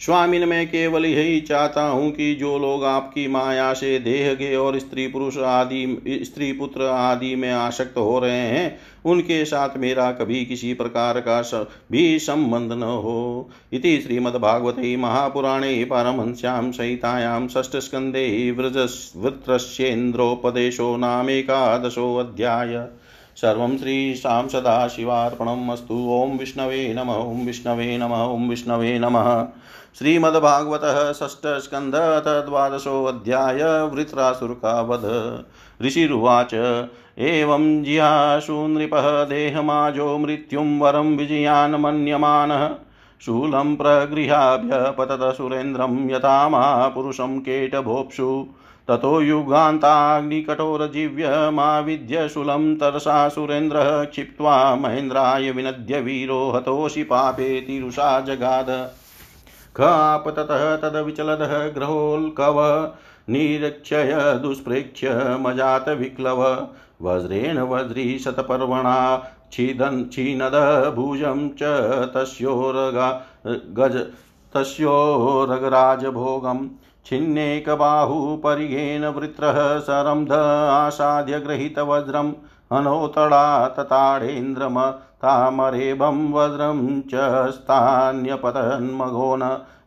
स्वामिन, मैं केवल यही चाहता हूँ कि जो लोग आपकी माया से देह के और स्त्री पुरुष आदि, स्त्री पुत्र आदि में आसक्त हो रहे हैं, उनके साथ मेरा कभी किसी प्रकार का भी संबंध न हो। इति श्रीमद्भागवते महापुराणे पारमहंस्यां सहितायां षष्ठस्कन्धे वृत्रस्येन्द्रोपदेशो नामेकादशोऽध्याय सर्वं श्रीशां सदाशिवार्पणम् अस्तु। ॐ विष्णवे नम, ॐ विष्णवे नम, ॐ विष्णवे नमः। श्रीमद्भागवतः षष्ठस्कन्धः द्वादशोऽध्याय वृत्रासुरकावध। ऋषिरुवाच, एवं जियाशु नृपः देहमाजो मृत्युं वरं विजयान् मन्यमानः शूलं प्रगृहाभ्य सुरेन्द्रं यथा महापुरुषं केटभोप्सु। ततो युगान्ताग्निकठोरजीव्यमाविद्य शूलं तरसा सुरेन्द्रः क्षिप्त्वा महेन्द्राय विनद्य वीरो हतोषि पापेतिरुषा जगाद। खापततः तदविचलदः ग्रहोल्कव, निरीक्षय, दुष्प्रेक्ष्य, मजातविक्लव, वज्रेण वज्री शतपर्वणा छिदन् छिनदभुजं च तस्योरगा, गज तस्योरगराजभोगं छिन्नेकबाहुपरिगेन वृत्रः सरंध आसाद्य गृहीतवज्रम् अनोतडा तताडेन्द्रमतामरेभं वज्रं च स्थान्यपतन्मघोन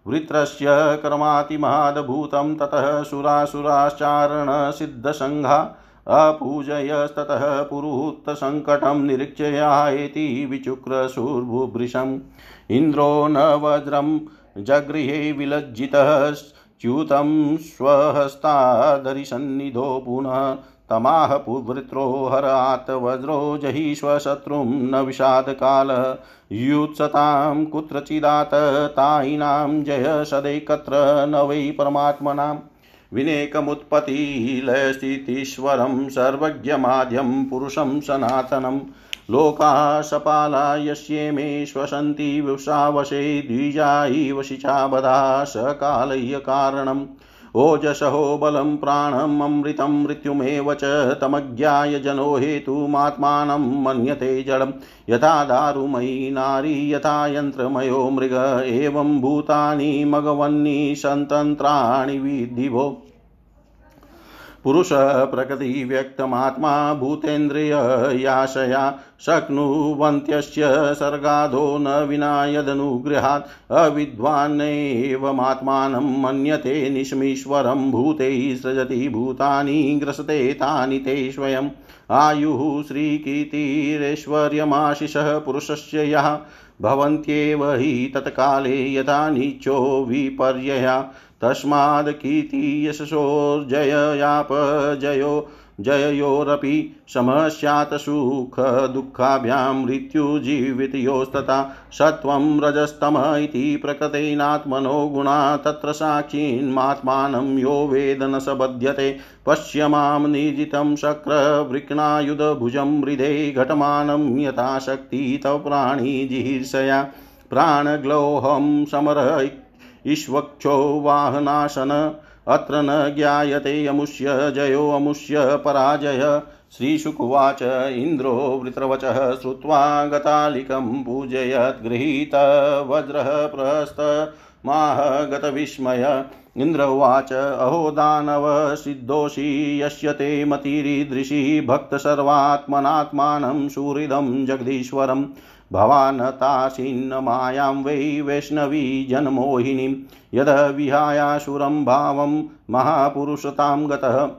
वृत्रस्य कर्मातिमहाद्भूतं ततः सुरासुराश्चारणसिद्धसङ्घा अपूजयस्ततः पुरुहूतसङ्कटं निरीक्षयायेति विचुक्रशूर्भुभृशम् इन्द्रो न वज्रं जगृहे विलज्जितः च्यूतं स्वहस्तादरिसन्निधो पुनः तमाह पुवृत्रो हरात् वज्रो जहीष्वशत्रुं न विषादकालः युत्सतां कुत्रचिदात तायिनां जय सदैकत्र न वै परमात्मनाम् विनेकमुत्पत्तिलयस्थितीश्वरं सर्वज्ञमाद्यं पुरुषं सनातनं। लोकाशपाला यस्ये श्वसन्ति विषावशे द्विजा इव शिचाबधा सकालय्य कारणम्। ओजसहो बलं प्राणम् अमृतं मृत्युमेव च तमज्ञाय जनो हेतुमात्मानं मन्यते जडं यथा दारुमयी नारी, यथा यन्त्रमयो मृग, एवं भूतानि मघवन्नि सन्तन्त्राणि विधिभो पुरुषः प्रकृतिव्यक्तमात्मा भूतेन्द्रिययाशया शक्नुवन्त्यस्य सर्गाधो न विना यदनुगृहात् अविद्वान्नेवमात्मानं मन्यते निशमीश्वरं भूतैः सृजति भूतानि ग्रसते तानि ते स्वयम्। आयुः श्रीकीर्तिरेश्वर्यमाशिषः पुरुषस्य यः भवन्त्येव हि तत्काले यथा नीचो विपर्यया तस्माद् कीर्तियशसोर्जययापजयो जययोरपि समः स्यात् सुखदुःखाभ्यां मृत्युजीवितयोस्तथा सत्त्वं रजस्तम इति प्रकृतेनात्मनो गुणा तत्र साक्षीन्मात्मानं यो वेद न स बध्यते। पश्य माँ निजितं शक्रवृक्णायुधभुजं हृदे घटमानं यथाशक्ति तव प्राणिजिहीर्षया प्राणग्लोहं समर ईश्वक्षो वाहनाशन अत्र न ज्ञायते अमुष्य, जयो अमुष्य, पराजय। श्रीशुकुवाच इन्द्रो वृत्रवचः श्रुत्वा गतालिकं पूजयत्, गृहीत वज्रः प्रस्तमाह गतविस्मय। इन्द्र उवाच, अहो दानव, सिद्धोषि यस्य ते मतिरीदृशी, भक्तसर्वात्मनात्मानं सुहृदं जगदीश्वरम्। भवानतासीन्न मायां वै वैष्णवी जनमोहिनीं यद विहायासुरं भावं महापुरुषतां गतः।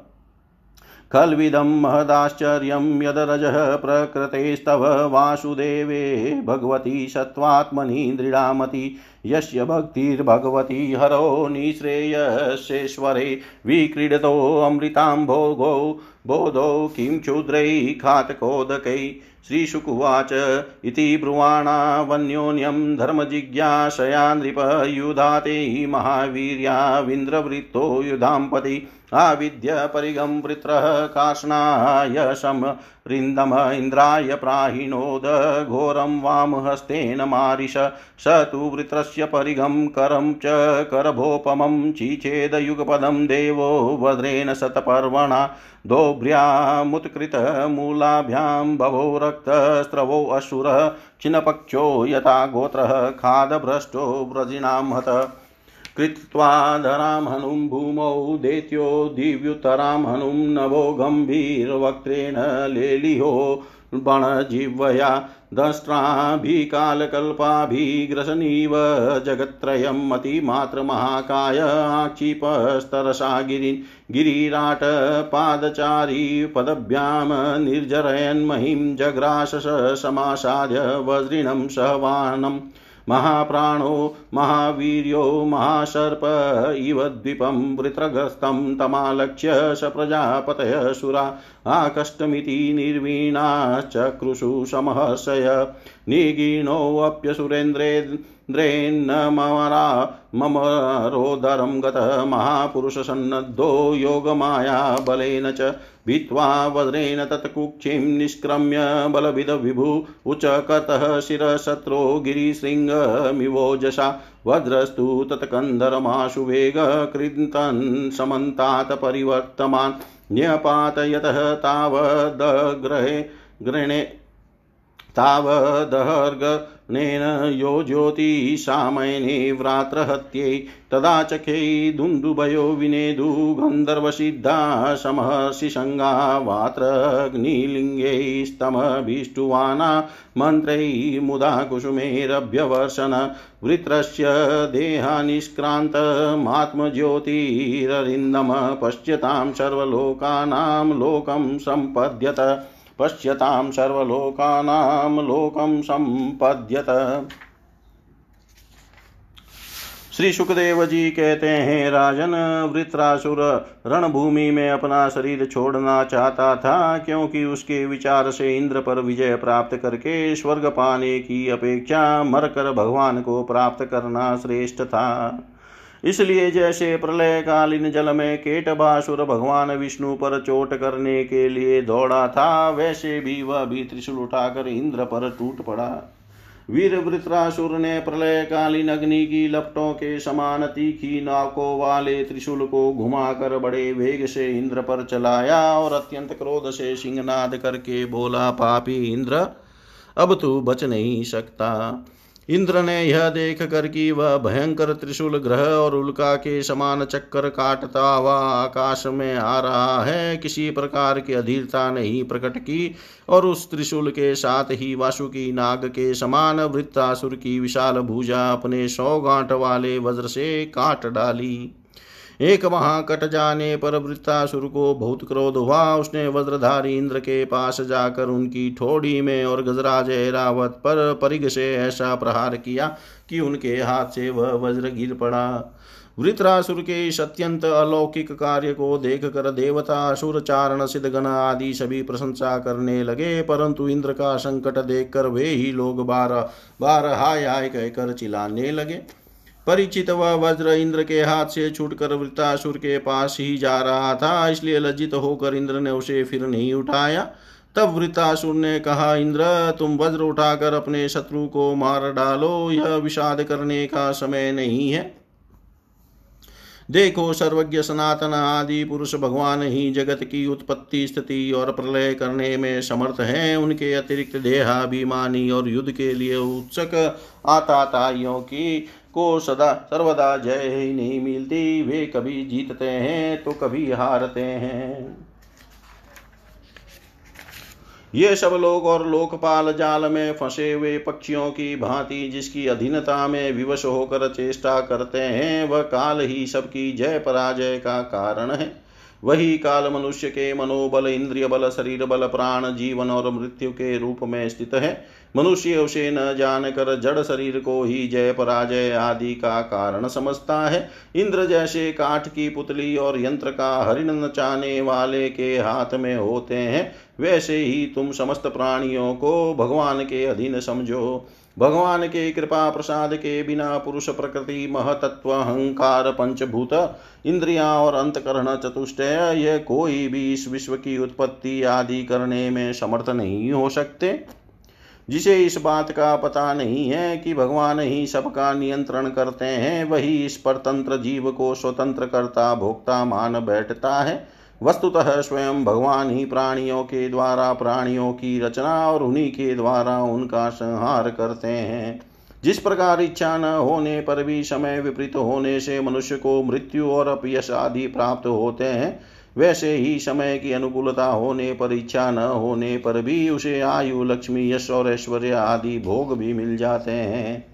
खल्विदं महदाश्चर्यं यदरजः प्रकृतेस्तव वासुदेवे भगवती सत्त्वात्मनि दृढामति, यस्य भक्तिर्भगवती हरो निःश्रेयसेश्वरे विक्रीडतोऽमृतां भोगो बोधो किं क्षुद्रैः घातकोदकैः श्रीशुकुवाच इति ब्रुवाणावन्योन्यं धर्मजिज्ञासया नृपयुधाते महावीर्याविन्द्रवृत्तो युधाम्पति आविद्य परिगं वृत्रः कार्ष्णाय समरिन्दम इन्द्राय प्राहिणोद घोरं वामहस्तेन स तु वृत्रस्य परिगं करं च करभोपमं चिचेदयुगपदं देवो वज्रेण शतपर्वणा दोभ्र्यामुत्कृतमूलाभ्यां बभो रक्तस्रवो असुरः छिन्नपक्षो यथा गोत्रः खादभ्रष्टो व्रजिनां हत कृत्वा धरां हनुं भूमौ दैत्यो दिव्युतरां हनुं नभो गम्भीरवक्त्रेण लेलिहो बणजिह्वया दष्ट्राभिकालकल्पाभिग्रसनीव जगत्त्रयं मतिमात्रमहाकाय आक्षिपस्तरसा गिरि गिरिराटपादचारी पदभ्यां निर्जरयन्महीं जग्राशस समासाद्य वज्रिणं सहवानम् महाप्राणो महावीर्यो महासर्प इव द्वीपं वृत्रग्रस्तं तमालक्ष्य स प्रजापतय सुरा आकष्टमिति निर्वीणाश्चक्रुषु समहर्षय। निगीणोऽप्यसुरेन्द्रे द्रेन्नमरा मम रोदरं गतः महापुरुषसन्नद्धो योगमाया बलेन च भित्त्वा वज्रेण तत्कुक्षिं निष्क्रम्य बलविदविभु उचकतः शिरशत्रो गिरिशृङ्गमिवोजसा वज्रस्तु तत्कन्धरमाशु वेगकृन्तन् समन्तात् परिवर्तमान् न्यपातयतः तावदग्रहे गृणे तावदहर्गणेन यो ज्योतिषामयने व्रात्रहत्यै तदा चखे दुन्दुभयो विनेदु गन्धर्वसिद्धा समहर्षिसङ्गा वात्रग्निलिङ्गैस्तमभीष्टुवाना मन्त्रैः मुदा कुसुमेरभ्यवर्षन् वृत्रस्य देहानिष्क्रान्तमात्मज्योतिररिन्दम पश्यतां सर्वलोकानां लोकं सम्पद्यत पश्यतां सर्वलोकानां लोकं सम्पद्यत। श्री सुखदेव जी कहते हैं, राजन, वृत्रासुर, रणभूमि में अपना शरीर छोड़ना चाहता था, क्योंकि उसके विचार से इंद्र पर विजय प्राप्त करके स्वर्ग पाने की अपेक्षा मरकर भगवान को प्राप्त करना श्रेष्ठ था। इसलिए जैसे प्रलय कालीन जल में केटबासुर भगवान विष्णु पर चोट करने के लिए दौड़ा था, वैसे भी वह भी त्रिशूल उठाकर इंद्र पर टूट पड़ा। वीर वृत्रासुर ने प्रलय कालीन अग्नि की लपटों के समान तीखी नाकों वाले त्रिशूल को घुमाकर बड़े वेग से इंद्र पर चलाया और अत्यंत क्रोध से सिंहनाद करके बोला, पापी इंद्र, अब तू बच नहीं सकता। इंद्र ने यह देख कर कि वह भयंकर त्रिशूल ग्रह और उल्का के समान चक्कर काटता हुआ आकाश में आ रहा है। किसी प्रकार की अधीरता नहीं प्रकट की और उस त्रिशूल के साथ ही वासुकी नाग के समान वृत्तासुर की विशाल भूजा अपने सौ गांठ वाले वज्र से काट डाली। एक वहाँ कट जाने पर वृत्तासुर को बहुत क्रोध हुआ। उसने वज्रधारी इंद्र के पास जाकर उनकी ठोड़ी में और गजराज ऐरावत पर परिग से ऐसा प्रहार किया कि उनके हाथ से वह वज्र गिर पड़ा। वृत्रासुर के इस अत्यंत अलौकिक कार्य को देख कर देवता, असुर, चारण, सिद्धगण आदि सभी प्रशंसा करने लगे। परंतु इंद्र का संकट देखकर वे ही लोग बार बार हाय हाय कहकर चिल्लाने लगे। परिचित वह वज्र इंद्र के हाथ से छूटकर वृतासुर के पास ही जा रहा था, इसलिए लज्जित होकर इंद्र ने उसे फिर नहीं उठाया। तब वृत्तासुर ने कहा, इंद्र, तुम वज्र उठाकर अपने शत्रु को मार डालो, यह विषाद करने का समय नहीं है। देखो सर्वज्ञ सनातन आदि पुरुष भगवान ही जगत की उत्पत्ति स्थिति और प्रलय करने में समर्थ हैं। उनके अतिरिक्त देहाभिमानी और युद्ध के लिए उत्सुक आताताइयों की को सदा सर्वदा जय ही नहीं मिलती। वे कभी जीतते हैं तो कभी हारते हैं। ये सब लोग और लोकपाल जाल में फंसे हुए पक्षियों की भांति जिसकी अधीनता में विवश होकर चेष्टा करते हैं, वह काल ही सबकी जय पराजय का कारण है। वही काल मनुष्य के मनोबल, इंद्रिय बल, शरीर बल, प्राण, जीवन और मृत्यु के रूप में स्थित है। मनुष्य उसे न जानकर जड़ शरीर को ही जय पराजय आदि का कारण समझता है। इंद्र जैसे काठ की पुतली और यंत्र का हरिण नचाने वाले के हाथ में होते हैं, वैसे ही तुम समस्त प्राणियों को भगवान के अधीन समझो। भगवान के कृपा प्रसाद के बिना पुरुष प्रकृति महतत्व अहंकार पंचभूत, इंद्रिया और अंतकरण चतुष्टय, यह कोई भी इस विश्व की उत्पत्ति आदि करने में समर्थ नहीं हो सकते। जिसे इस बात का पता नहीं है कि भगवान ही सबका नियंत्रण करते हैं, वही इस परतंत्र जीव को स्वतंत्र करता, भोक्ता, मान बैठता है। वस्तुतः स्वयं भगवान ही प्राणियों के द्वारा, प्राणियों की रचना और उन्हीं के द्वारा उनका संहार करते हैं। जिस प्रकार इच्छा न होने पर भी समय विपरीत होने से मनुष्य को मृत्यु और अपयश आदि प्राप्त होते हैं वैसे ही समय की अनुकूलता होने पर, इच्छा न होने पर भी उसे आयु, लक्ष्मी, यश और ऐश्वर्य आदि भोग भी मिल जाते हैं।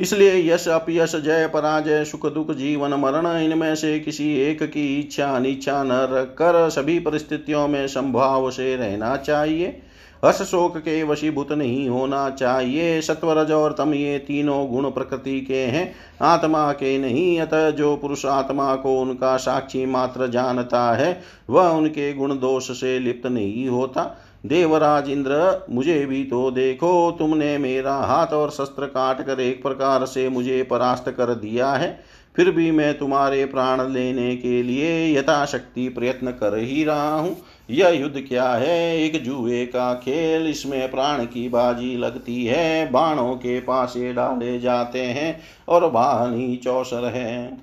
इसलिए यश, अपयश, जय, पराजय, सुख, दुख, जीवन, मरण, इनमें से किसी एक की इच्छा अनिच्छा न रख कर सभी परिस्थितियों में संभाव से रहना चाहिए। हर्ष शोक के वशीभूत नहीं होना चाहिए। सत्वरज और तम ये तीनों गुण प्रकृति के हैं। आत्मा के नहीं, अतः जो पुरुष आत्मा को उनका साक्षी मात्र जानता है, वह उनके गुण दोष से लिप्त नहीं होता। देवराज इंद्र, मुझे भी तो देखो, तुमने मेरा हाथ और शस्त्र काट कर एक प्रकार से मुझे परास्त कर दिया है। फिर भी मैं तुम्हारे प्राण लेने के लिए यथाशक्ति प्रयत्न कर ही रहा हूँ। यह युद्ध क्या है? एक जुए का खेल, इसमें प्राण की बाजी लगती है। बाणों के पासे डाले जाते हैं और वाहन चौसर है।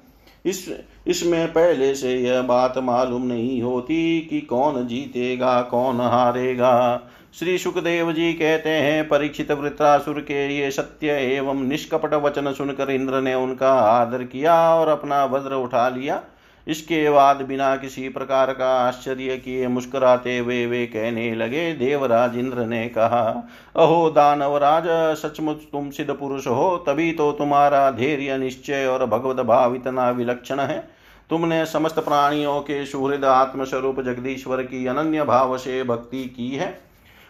इस, इसमें पहले से यह बात मालूम नहीं होती कि कौन जीतेगा, कौन हारेगा। श्री सुखदेव जी कहते हैं, परीक्षित वृत्रासुर के ये सत्य एवं निष्कपट वचन सुनकर इंद्र ने उनका आदर किया और अपना वज्र उठा लिया। इसके बाद बिना किसी प्रकार का आश्चर्य किए मुस्कुराते हुए वे वे कहने लगे, देवराज इंद्र ने कहा, अहो दानवराज सचमुच तुम सिद्ध पुरुष हो, तभी तो तुम्हारा धैर्य निश्चय और भगवत भाव इतना विलक्षण है। तुमने समस्त प्राणियों के सुहृद आत्मस्वरूप जगदीश्वर की अनन्य भाव से भक्ति की है।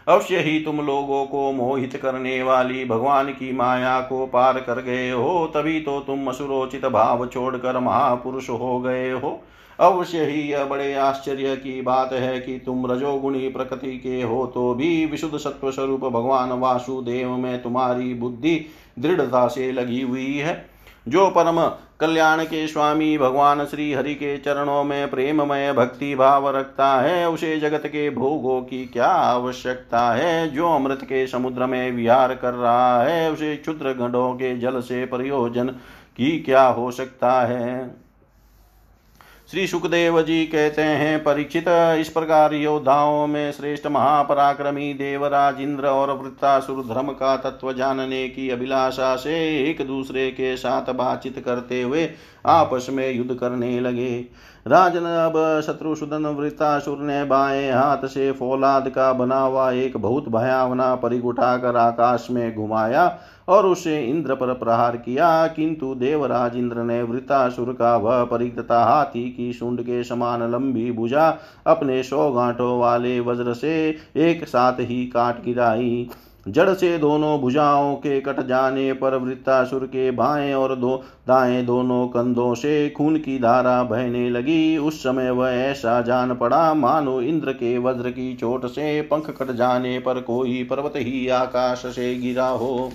अवश्य ही तुम लोगों को मोहित करने वाली भगवान की माया को पार कर गए हो, तभी तो तुम असुरोचित भाव छोड़कर महापुरुष हो गए हो। अवश्य ही यह बड़े आश्चर्य की बात है कि तुम रजोगुणी प्रकृति के हो तो भी विशुद्ध सत्व स्वरूप भगवान वासुदेव में तुम्हारी बुद्धि दृढ़ता से लगी हुई है। जो परम कल्याण के स्वामी भगवान श्री हरि के चरणों में प्रेममय भक्ति भाव रखता है, उसे जगत के भोगों की क्या आवश्यकता है? जो अमृत के समुद्र में विहार कर रहा है, उसे क्षुद्र गढ़ों के जल से प्रयोजन की क्या हो सकता है? श्री सुखदेव जी कहते हैं परीक्षित इस प्रकार योद्धाओं में श्रेष्ठ महापराक्रमी देवराज इंद्र और वृत्तासुर धर्म का तत्व जानने की अभिलाषा से एक दूसरे के साथ बातचीत करते हुए आपस में युद्ध करने लगे। राजन अब शत्रुसूदन वृत्तासुर ने बाएँ हाथ से फौलाद का बना हुआ एक बहुत भयावना परिग उठाकर आकाश में घुमाया। और उसे इंद्र पर प्रहार किया, किंतु देवराज इंद्र ने वृतासुर का वह परिग तथा हाथी की शुंड के समान लंबी भुजा अपने सौ गांठों वाले वज्र से एक साथ ही काट गिराई। जड़ से दोनों भुजाओं के कट जाने पर वृत्तासुर के बाएँ और दो, दाएँ दोनों कंधों से खून की धारा बहने लगी। उस समय वह ऐसा जान पड़ा, मानो इंद्र के वज्र की चोट से पंख कट जाने पर कोई पर्वत ही आकाश से गिरा हो।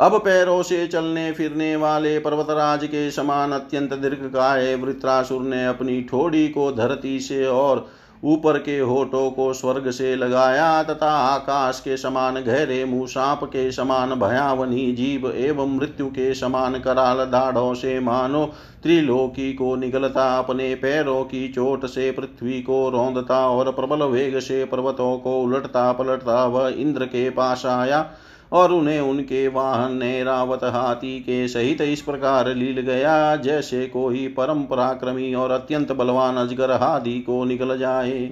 अब पैरों से चलने फिरने वाले पर्वतराज के समान अत्यंत दीर्घ काय वृत्रासुर ने अपनी ठोड़ी को धरती से और ऊपर के होठों को स्वर्ग से लगाया तथा आकाश के समान गहरे मुँह सांप के समान भयावनी जीव एवं मृत्यु के समान कराल दाढ़ों से मानो त्रिलोकी को निगलता अपने पैरों की चोट से पृथ्वी को रौंदता और प्रबल वेग से पर्वतों को उलटता पलटता वह इंद्र के पास आया। और उन्हें उनके वाहन ने रावत हाथी के सहित इस प्रकार लील गया, जैसे कोई परम पराक्रमी और अत्यंत बलवान अजगर हादी को निकल जाए।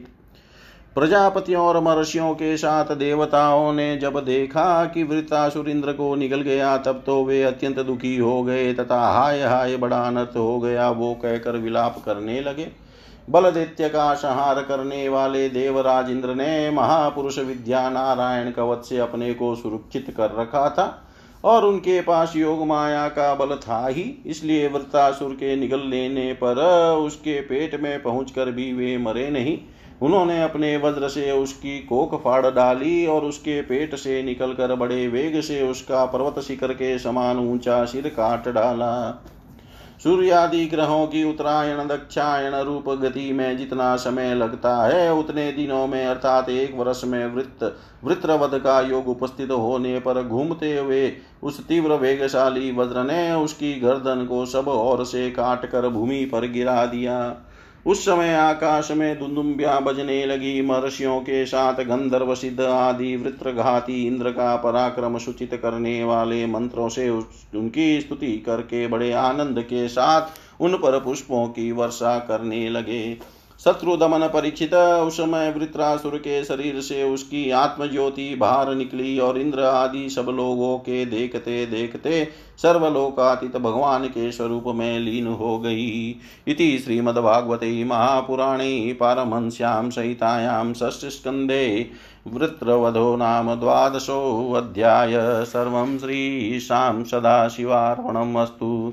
प्रजापतियों और महर्षियों के साथ देवताओं ने जब देखा कि वृतासुर इंद्र को निकल गया, तब तो वे अत्यंत दुखी हो गए तथा हाय हाय बड़ा अनर्थ हो गया, वो कहकर विलाप करने लगे। बलदैत्य का संहार करने वाले देवराज इंद्र ने महापुरुष विद्या नारायण कवच से अपने को सुरक्षित कर रखा था और उनके पास योग माया का बल था ही, इसलिए वृतासुर के निगल लेने पर उसके पेट में पहुंचकर भी वे मरे नहीं। उन्होंने अपने वज्र से उसकी कोख फाड़ डाली और उसके पेट से निकलकर बड़े वेग से उसका पर्वत शिखर के समान ऊँचा सिर काट डाला। सूर्यादि ग्रहों की उत्तरायण, दक्षायण रूप गति में जितना समय लगता है, उतने दिनों में, अर्थात एक वर्ष में वृत्त, वृत्रवध का योग उपस्थित होने पर घूमते हुए उस तीव्र वेगशाली वज्र ने उसकी गर्दन को सब ओर से काट कर भूमि पर गिरा दिया। उस समय आकाश में दुंदुम्बिया बजने लगी। महर्षियों के साथ गंधर्व सिद्ध आदि वृत्र घाती इंद्र का पराक्रम सूचित करने वाले मंत्रों से उनकी स्तुति करके बड़े आनंद के साथ उन पर पुष्पों की वर्षा करने लगे। शत्रु दमन परीक्षित उस समय वृत्रासुर के शरीर से उसकी आत्मज्योति बाहर निकली और इंद्र आदि सब लोगों के देखते देखते सर्वलोकातीत भगवान के स्वरूप में लीन हो गई। इति श्रीमद्भागवते महापुराणे पारमहंस्यां सहितायां षष्ठस्कन्धे वृत्रवधो नाम द्वादशोऽध्याय सर्वं श्रीशां सदाशिवार्पणम् अस्तु